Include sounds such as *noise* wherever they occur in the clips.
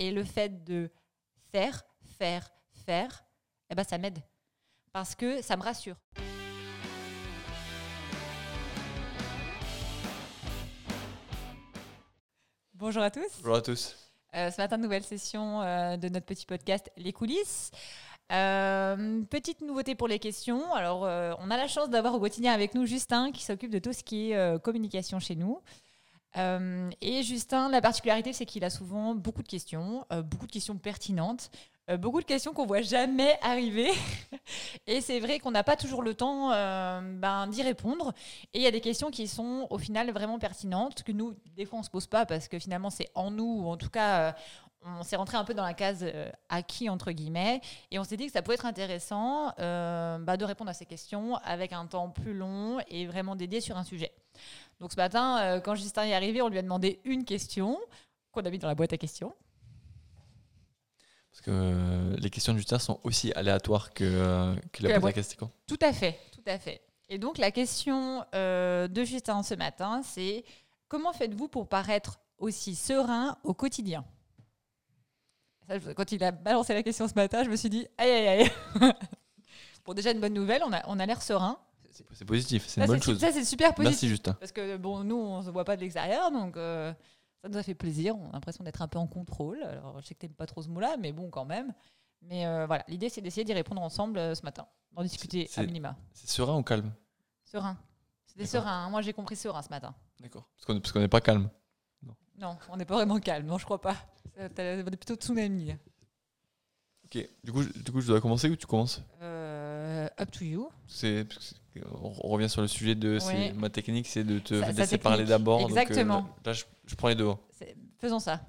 Et le fait de faire, faire, faire, eh ben, ça m'aide. Parce que ça me rassure. Bonjour à tous. Bonjour à tous. Euh, ce matin, nouvelle session euh, de notre petit podcast Les coulisses. Euh, petite nouveauté pour les questions. Alors, euh, on a la chance d'avoir au quotidien avec nous Justin qui s'occupe de tout ce qui est euh, communication chez nous. Euh, et Justin, la particularité, c'est qu'il a souvent beaucoup de questions, euh, beaucoup de questions pertinentes, euh, beaucoup de questions qu'on voit jamais arriver. *laughs* et c'est vrai qu'on n'a pas toujours le temps ben, d'y répondre. Et il y a des questions qui sont au final vraiment pertinentes, que nous, des fois, on se pose pas parce que finalement, c'est en nous, ou en tout cas, on s'est rentré un peu dans la case acquis, entre guillemets. Et on s'est dit que ça pouvait être intéressant bah, de répondre à ces questions avec un temps plus long et vraiment dédié sur un sujet. Donc ce matin, euh, quand Justin est arrivé, on lui a demandé une question qu'on a mis dans la boîte à questions. Parce que euh, les questions de Justin sont aussi aléatoires que, euh, que la la boîte à boîte. questions. Tout à fait, tout à fait. Et donc la question de Justin ce matin, c'est comment faites-vous pour paraître aussi serein au quotidien? Quand il a balancé la question ce matin, je me suis dit aïe aïe aïe. *laughs* bon déjà une bonne nouvelle, on a, on a l'air serein. C'est- C'est positif, c'est une bonne c'est- chose. Ça c'est super positif. Merci Justin. Parce que bon, nous, on se voit pas de l'extérieur, donc euh, ça nous a fait plaisir. On a l'impression d'être un peu en contrôle. Alors, je sais que t'aimes pas trop ce mot-là, mais bon, quand même. Mais euh, voilà, l'idée, c'est d'essayer d'y répondre ensemble euh, ce matin, d'en discuter C'est- à minima. C'est serein ou calme? Serein. C'était serein. hein. Moi, j'ai compris serein ce matin. D'accord. Parce qu'on qu'on n'est pas calme. Non, on n'est pas vraiment calme. Non, je crois pas. Ça, t'as- On est plutôt tsunami. Ok. Du coup, je- du coup, je dois commencer ou tu commences? Euh, up to you. C'est c'est- on revient sur le sujet de ma technique, c'est de te laisser parler d'abord. euh, Exactement. là, là, je, je prends les. C'est- Faisons ça.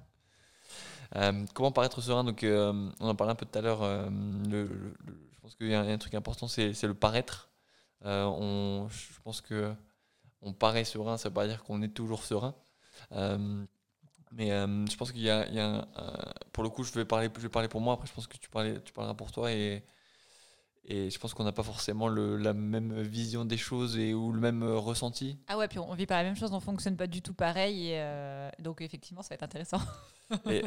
Euh, comment paraître serein Donc, euh, on en parlait un peu tout à l'heure. euh, je pense qu'il y a un, il y a un truc important, c'est le paraître. On, je pense que on paraît serein, ça veut pas dire qu'on est toujours serein. Mais je pense qu'il y a, il y a un- un- pour le coup, je vais parler, je vais parler pour moi. Après, je pense que tu, parlais, tu parleras pour toi et et je pense qu'on n'a pas forcément le- la même vision des choses et ou le même euh, ressenti. Ah ouais, puis on vit pas la même chose, on fonctionne pas du tout pareil. Et euh, donc, effectivement, ça va être intéressant. Et,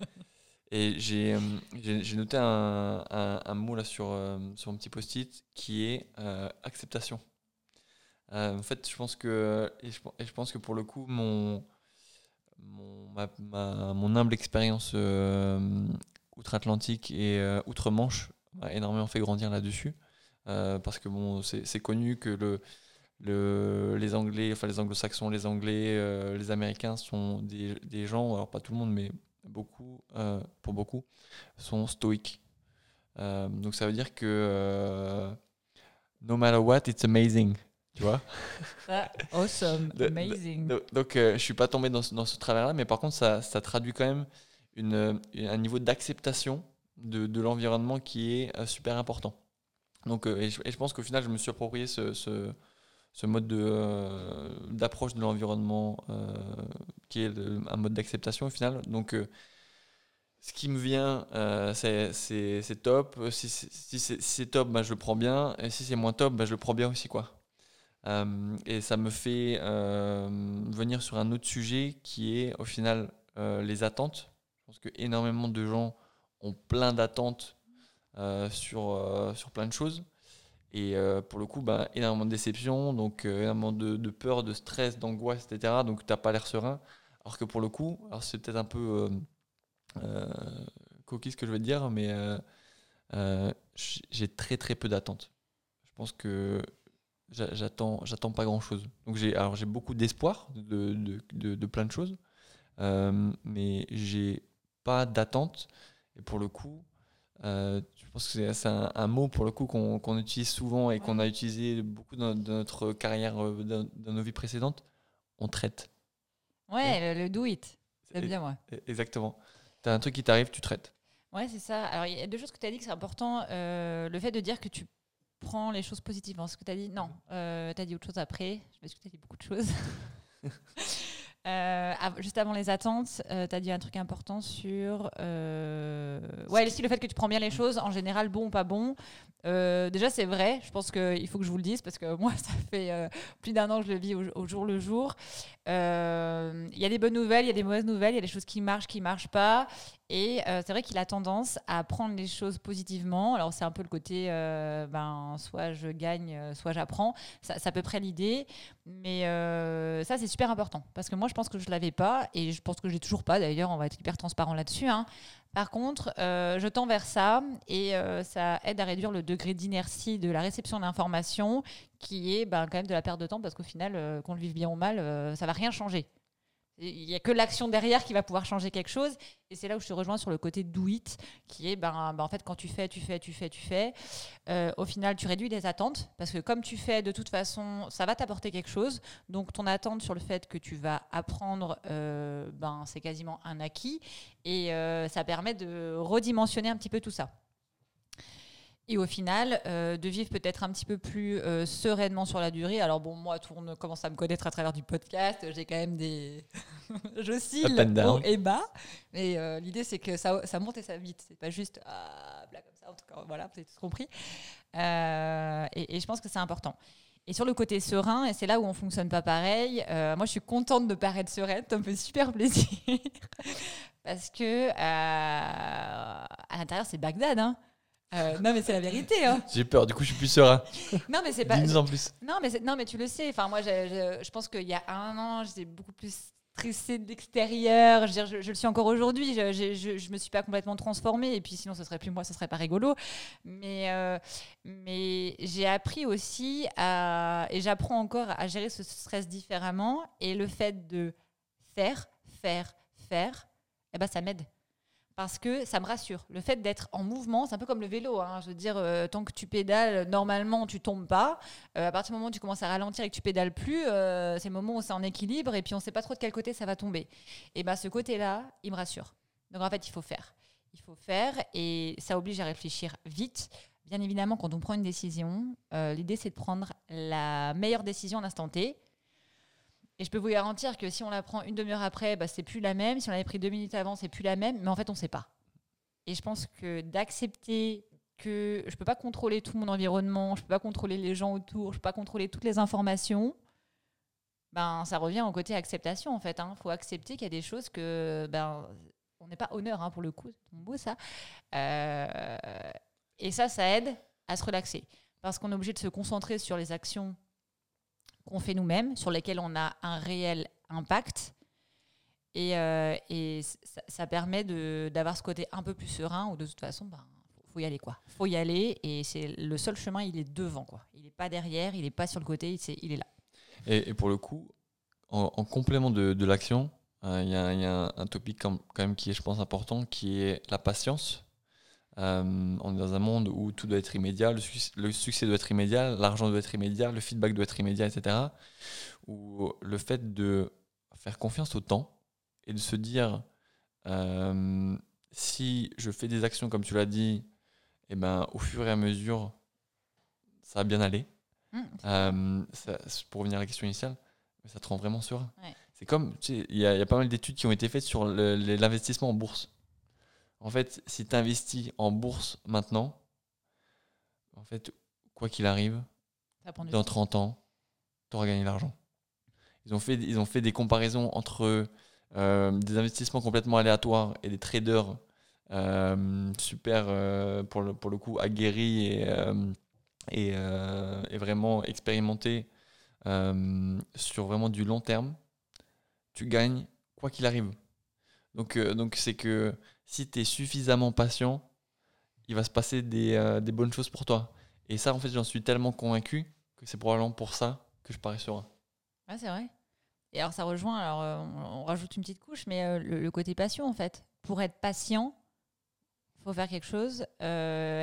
*laughs* et j'ai euh, noté un, un- un mot là sur, sur mon petit post-it qui est euh, acceptation. Euh, en fait, je pense que et je, et je pense que pour le coup, mon mon, ma- ma- mon humble expérience outre-Atlantique et outre-Manche m'a énormément fait grandir là-dessus. Euh, parce que bon, c'est connu que le, le, les Anglais, enfin les Anglo-Saxons, les Anglais, euh, les Américains sont des, des gens, alors pas tout le monde, mais beaucoup, euh, pour beaucoup, sont stoïques. Donc ça veut dire que no matter what, it's amazing. Tu vois Ça, *laughs* awesome, De- de- amazing. donc, je suis pas tombé dans ce, dans ce travers-là, mais par contre, ça, ça traduit quand même une, une- un niveau d'acceptation de, l'environnement qui est euh, super important. Donc, euh, et, je, pense qu'au final, je me suis approprié ce, ce, mode de, euh, d'approche de l'environnement qui est un mode d'acceptation au final. Donc, ce qui me vient, c'est, top. Si, c'est- top, bah, je le prends bien. Et si c'est moins top, bah, je le prends bien aussi. quoi. Et ça me fait venir sur un autre sujet qui est au final les attentes. Je pense que énormément de gens ont plein d'attentes euh, sur, euh, sur plein de choses. Et euh, pour le coup, bah, énormément de déception, donc énormément de, de peur, de stress, d'angoisse, etc. Donc tu n'as pas l'air serein. Alors que pour le coup, alors c'est peut-être un peu euh, coquille ce que je vais te dire, mais j'ai très très peu d'attentes. Je pense que j'a- j'attends j'attends pas grand chose donc j'ai alors j'ai beaucoup d'espoir de, de, de, plein de choses mais j'ai pas d'attente et pour le coup euh, je pense que c'est- un, un mot pour le coup qu'on utilise souvent et qu'on a utilisé beaucoup dans, dans notre carrière euh, dans, dans nos vies précédentes on traite Ouais, le, le do it. C'est bien, moi. exactement t'as un truc qui t'arrive tu traites Ouais, c'est ça. Alors, il y a deux choses que tu as dit que c'est important. Euh, le fait de dire que tu prends les choses positivement. Ce que tu as dit, non. Euh, tu as dit autre chose après. Je que tu as dit beaucoup de choses. *laughs* Euh, juste avant les attentes, tu as dit un truc important sur. euh, ouais, le fait que tu prends bien les choses, en général, bon ou pas bon. Euh, déjà, c'est vrai. Je pense qu'il faut que je vous le dise parce que *laughs* moi, ça fait euh, plus d'un an que je le vis au jour le jour. Euh, il y a des bonnes nouvelles, il y a des mauvaises nouvelles, il y a des choses qui marchent, qui marchent pas. Et euh, c'est vrai qu'il a tendance à prendre les choses positivement. Alors c'est un peu le côté, euh, ben, soit je gagne, soit j'apprends. C'est à peu près l'idée. Mais ça, c'est super important. Parce que moi, je pense que je ne l'avais pas. Et je pense que je l'ai toujours pas. D'ailleurs, on va être hyper transparent là-dessus. Hein. Par contre, je tends vers ça. Et ça aide à réduire le degré d'inertie de la réception d'informations qui est ben, quand même de la perte de temps. Parce qu'au final, qu'on le vive bien ou mal, ça va rien changer. Il n'y a que l'action derrière qui va pouvoir changer quelque chose. Et c'est là où je te rejoins sur le côté do it, qui est, ben, ben en fait, quand tu fais, tu fais, tu fais, tu fais, euh, au final, tu réduis les attentes. Parce que comme tu fais, de toute façon, ça va t'apporter quelque chose. Donc, ton attente sur le fait que tu vas apprendre, euh, ben, c'est quasiment un acquis. Et euh, ça permet de redimensionner un petit peu tout ça et au final euh, de vivre peut-être un petit peu plus euh, sereinement sur la durée. Alors bon, moi, tout le monde commence à me connaître à travers du podcast. J'ai quand même des... *laughs* J'oscille haut et bas. Mais euh, l'idée, c'est que ça, ça, monte et ça vite. C'est pas juste ah, comme ça. En tout cas, voilà, vous avez tout compris. Et, et, je pense que c'est important. Et sur le côté serein, et c'est là où on fonctionne pas pareil, moi je suis contente de paraître sereine, ça me fait super plaisir. *laughs* Parce que à l'intérieur, c'est Bagdad. Hein. Euh, non, mais c'est la vérité. Hein. J'ai peur, du coup, je suis plus serein. *laughs* non, mais c'est pas. Dis-nous en plus. Non, mais, non, mais tu le sais. Enfin, moi, je pense qu'il y a un an, j'étais beaucoup plus stressée de l'extérieur. Je, je, le suis encore aujourd'hui. Je, je, me suis pas complètement transformée. Et puis, sinon, ce serait plus moi, ce serait pas rigolo. Mais, euh, mais j'ai appris aussi à. Et j'apprends encore à gérer ce stress différemment. Et le fait de faire, faire, faire, eh ben, ça m'aide parce que ça me rassure. Le fait d'être en mouvement, c'est un peu comme le vélo. Hein. Je veux dire, euh, tant que tu pédales, normalement, tu tombes pas. Euh, à partir du moment où tu commences à ralentir et que tu pédales plus, euh, c'est le moment où c'est en équilibre et puis on ne sait pas trop de quel côté ça va tomber. Et ben, ce côté-là, il me rassure. Donc en fait, il faut faire. Il faut faire et ça oblige à réfléchir vite. Bien évidemment, quand on prend une décision, l'idée c'est de prendre la meilleure décision en instant T et je peux vous garantir que si on la prend une demi-heure après, bah, c'est plus la même. Si on l'avait pris deux minutes avant, c'est plus la même. Mais en fait, on ne sait pas. Et je pense que d'accepter que je ne peux pas contrôler tout mon environnement, je ne peux pas contrôler les gens autour, je ne peux pas contrôler toutes les informations, ben, ça revient au côté acceptation, en fait. Il hein. faut accepter qu'il y a des choses que... Ben, on n'est pas honneur, hein, pour le coup. C'est beau, ça. Euh, et ça, ça aide à se relaxer. Parce qu'on est obligé de se concentrer sur les actions qu'on fait nous-mêmes, sur lesquels on a un réel impact. Et, euh, et ça, permet d'avoir ce côté un peu plus serein, où de toute façon, ben, faut y aller quoi. Faut y aller, et c'est le seul chemin, il est devant quoi. Il n'est pas derrière, il n'est pas sur le côté, il, il est là. Et, pour le coup, en, complément de, de l'action, euh, il y, y, a un topic quand même qui est, je pense, important, qui est la patience. Euh, on est dans un monde où tout doit être immédiat, le, succès doit être immédiat, l'argent doit être immédiat, le feedback doit être immédiat, etc. Où le fait de faire confiance au temps et de se dire euh, si je fais des actions comme tu l'as dit, et eh ben, au fur et à mesure, ça va bien aller. Mmh, euh, pour revenir à la question initiale, ça te rend vraiment sûr. C'est comme, il y, a pas mal d'études qui ont été faites sur l'investissement en bourse. En fait, si tu investis en bourse maintenant, en fait, quoi qu'il arrive, dans 30 ans, tu auras gagné l'argent. Ils ont, fait, ils ont fait des comparaisons entre euh, des investissements complètement aléatoires et des traders euh, super, euh, pour, le, pour le coup, aguerris et, et, vraiment expérimentés sur vraiment du long terme. Tu gagnes quoi qu'il arrive. Donc, donc c'est que si tu es suffisamment patient, il va se passer euh, des, bonnes choses pour toi. Et ça, en fait, j'en suis tellement convaincu que c'est probablement pour ça que je parais serein. Ah, c'est vrai. Et alors, ça rejoint, alors euh, on, rajoute une petite couche, mais euh, le, côté patient, en fait. Pour être patient, il faut faire quelque chose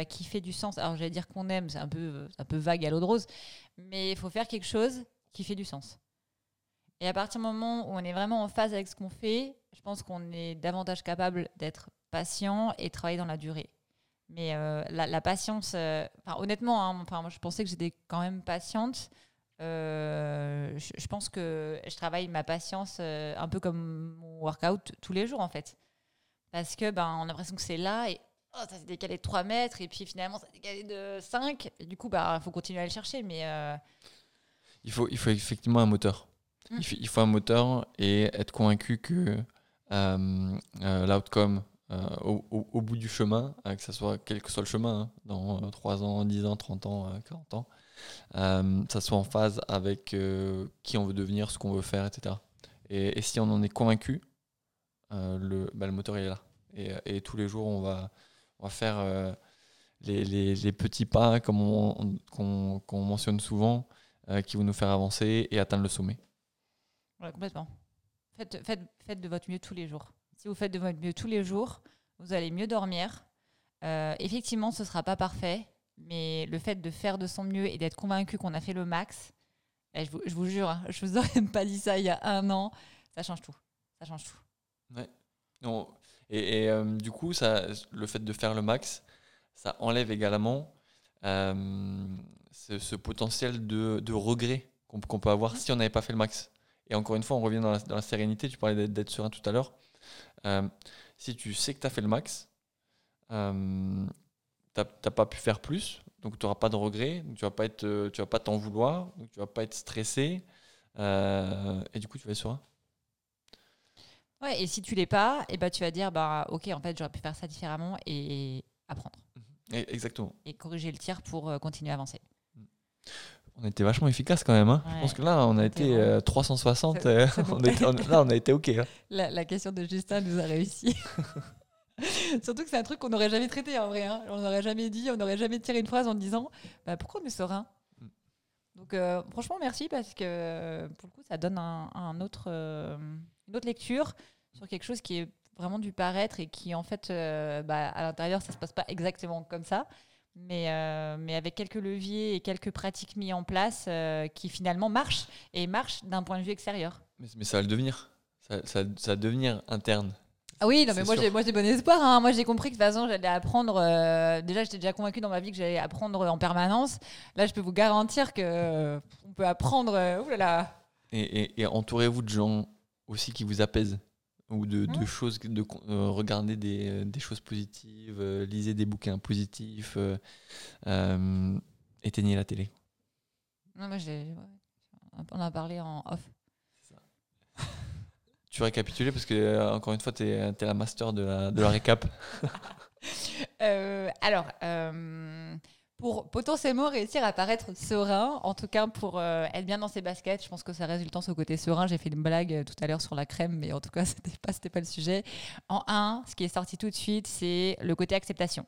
qui fait du sens. Alors, j'allais dire qu'on aime, c'est un peu, un peu vague à l'eau de rose, mais il faut faire quelque chose qui fait du sens. Et à partir du moment où on est vraiment en phase avec ce qu'on fait, je pense qu'on est davantage capable d'être patient et travailler dans la durée. Mais euh, la, patience, euh, honnêtement, hein, enfin, moi, je pensais que j'étais quand même patiente. Euh, je, pense que je travaille ma patience un peu comme mon workout tous les jours, en fait. Parce que ben, on a l'impression que c'est là et oh, ça s'est décalé de 3 mètres et puis finalement ça s'est décalé de 5. Et du coup, il bah, faut continuer à le chercher. Mais, il, faut, il faut effectivement un moteur. Il, f- il faut un moteur et être convaincu que l'outcome euh, au, au- au bout du chemin, euh, que ce soit quel que soit le chemin, hein, dans euh, 3 ans, 10 ans, 30 ans, euh, 40 ans, euh, ça soit en phase avec euh, qui on veut devenir, ce qu'on veut faire, etc. Et, si on en est convaincu, euh, le, bah, le moteur est là. Et, tous les jours, on va, on va faire euh, les, les- petits pas, comme on, on- qu'on mentionne souvent, euh, qui vont nous faire avancer et atteindre le sommet. Ouais, complètement. Faites, faites, faites de votre mieux tous les jours. Si vous faites de votre mieux tous les jours, vous allez mieux dormir. Euh, effectivement, ce ne sera pas parfait, mais le fait de faire de son mieux et d'être convaincu qu'on a fait le max, eh, je, vous, je vous jure, hein, je vous aurais *laughs* pas dit ça il y a un an, ça change tout. Ça change tout. Non, et et, euh, du coup, ça, le fait de faire le max, ça enlève également euh, ce, ce potentiel de, de regret qu'on qu'on peut avoir si on n'avait pas fait le max. Et encore une fois, on revient dans la, dans la sérénité. Tu parlais d'être- serein tout à l'heure. Euh, si tu sais que tu as fait le max, euh, tu n'as pas pu faire plus, donc tu n'auras pas de regret, donc tu vas pas être, euh, tu vas pas t'en vouloir, donc tu vas pas être stressé, euh, et du coup, tu vas être serein. Ouais, et si tu l'es pas, et bah, tu vas dire bah, Ok, en fait, j'aurais pu faire ça différemment et apprendre. Et- exactement. Et corriger le tir pour continuer à avancer. On été vachement efficace quand même. hein. Je pense que là, on a été bon. euh, 360. Ça- euh, ça nous *laughs* on était- on- là, on a été OK. hein. La, la question de Justin nous a réussi. *laughs* Surtout que c'est un truc qu'on n'aurait jamais traité en vrai. hein. On n'aurait jamais dit, on n'aurait jamais tiré une phrase en disant bah, pourquoi on est serein? Donc euh, franchement merci parce que euh, pour le coup ça donne un, un autre, euh, une autre lecture sur quelque chose qui est vraiment du paraître et qui en fait euh, bah, à l'intérieur ça se passe pas exactement comme ça. Mais, euh, mais avec quelques leviers et quelques pratiques mis en place euh, qui finalement marchent et marchent d'un point de vue extérieur. Mais, mais ça va le devenir. Ça, ça- ça va devenir interne. Ah oui, non, mais moi j'ai, moi j'ai bon espoir. hein. Moi j'ai compris que de toute façon j'allais apprendre. euh, déjà, j'étais déjà convaincue dans ma vie que j'allais apprendre en permanence. Là, je peux vous garantir que euh, on peut apprendre. euh. Et, et- et entourez-vous de gens aussi qui vous apaisent. Ou de, de Mm. choses, de euh, regarder des, euh, des choses positives, euh, lisez des bouquins positifs, euh, éteignez la télé. Non, ouais. On a parlé en off. *laughs* Tu récapitules parce que, encore une fois, tu es, la master de la, de la récap. *laughs* Alors, pour potentiellement réussir à paraître serein, en tout cas pour euh, être bien dans ses baskets, je pense que ça résultant au côté serein. J'ai fait une blague euh, tout à l'heure sur la crème, mais en tout cas, *laughs* c'était pas, c'était pas le sujet. En un, ce qui est sorti tout de suite, c'est le côté acceptation.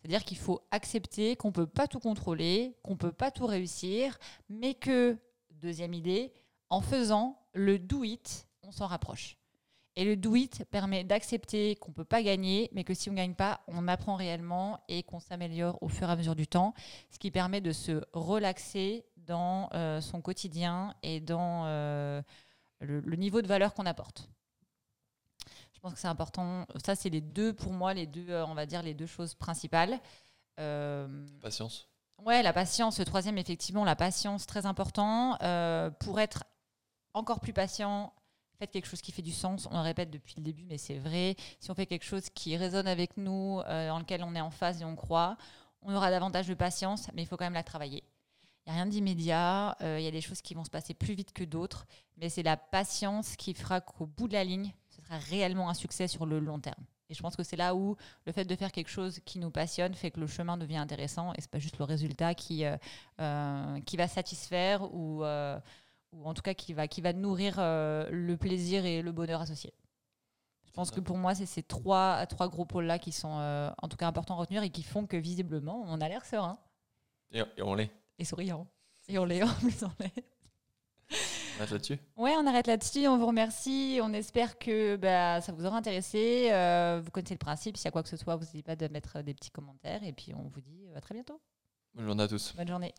C'est-à-dire qu'il faut accepter qu'on peut pas tout contrôler, qu'on peut pas tout réussir, mais que, deuxième idée, en faisant le do it, on s'en rapproche. Et le do it permet d'accepter qu'on ne peut pas gagner, mais que si on ne gagne pas, on apprend réellement et qu'on s'améliore au fur et à mesure du temps, ce qui permet de se relaxer dans euh, son quotidien et dans euh, le, le niveau de valeur qu'on apporte. Je pense que c'est important. Ça, c'est les deux, pour moi, les deux, euh, on va dire, les deux choses principales. Euh, Patience. Ouais, la patience. Le troisième, effectivement, la patience, très important. Pour être encore plus patient, faites quelque chose qui fait du sens. On le répète depuis le début, mais c'est vrai. Si on fait quelque chose qui résonne avec nous, euh, dans lequel on est en phase et on croit, on aura davantage de patience, mais il faut quand même la travailler. Il n'y a rien d'immédiat. euh, Il y a des choses qui vont se passer plus vite que d'autres, mais c'est la patience qui fera qu'au bout de la ligne, ce sera réellement un succès sur le long terme. Et je pense que c'est là où le fait de faire quelque chose qui nous passionne fait que le chemin devient intéressant et c'est pas juste le résultat qui, euh, euh, qui va satisfaire ou, euh, ou en tout cas qui va, qui va nourrir euh, le plaisir et le bonheur associés. Je pense que pour moi, c'est ces trois, trois gros pôles-là qui sont euh, en tout cas importants à retenir et qui font que visiblement, on a l'air serein Et, et on l'est. et souriant. Et on l'est *laughs* en plus, on l'est. On reste là-dessus? Ouais, on arrête là-dessus. On vous remercie. On espère que bah, ça vous aura intéressé. Euh, vous connaissez le principe. S'il y a quoi que ce soit, vous n'hésitez pas de mettre des petits commentaires. Et puis, on vous dit à très bientôt. Bonne journée à tous. Bonne journée.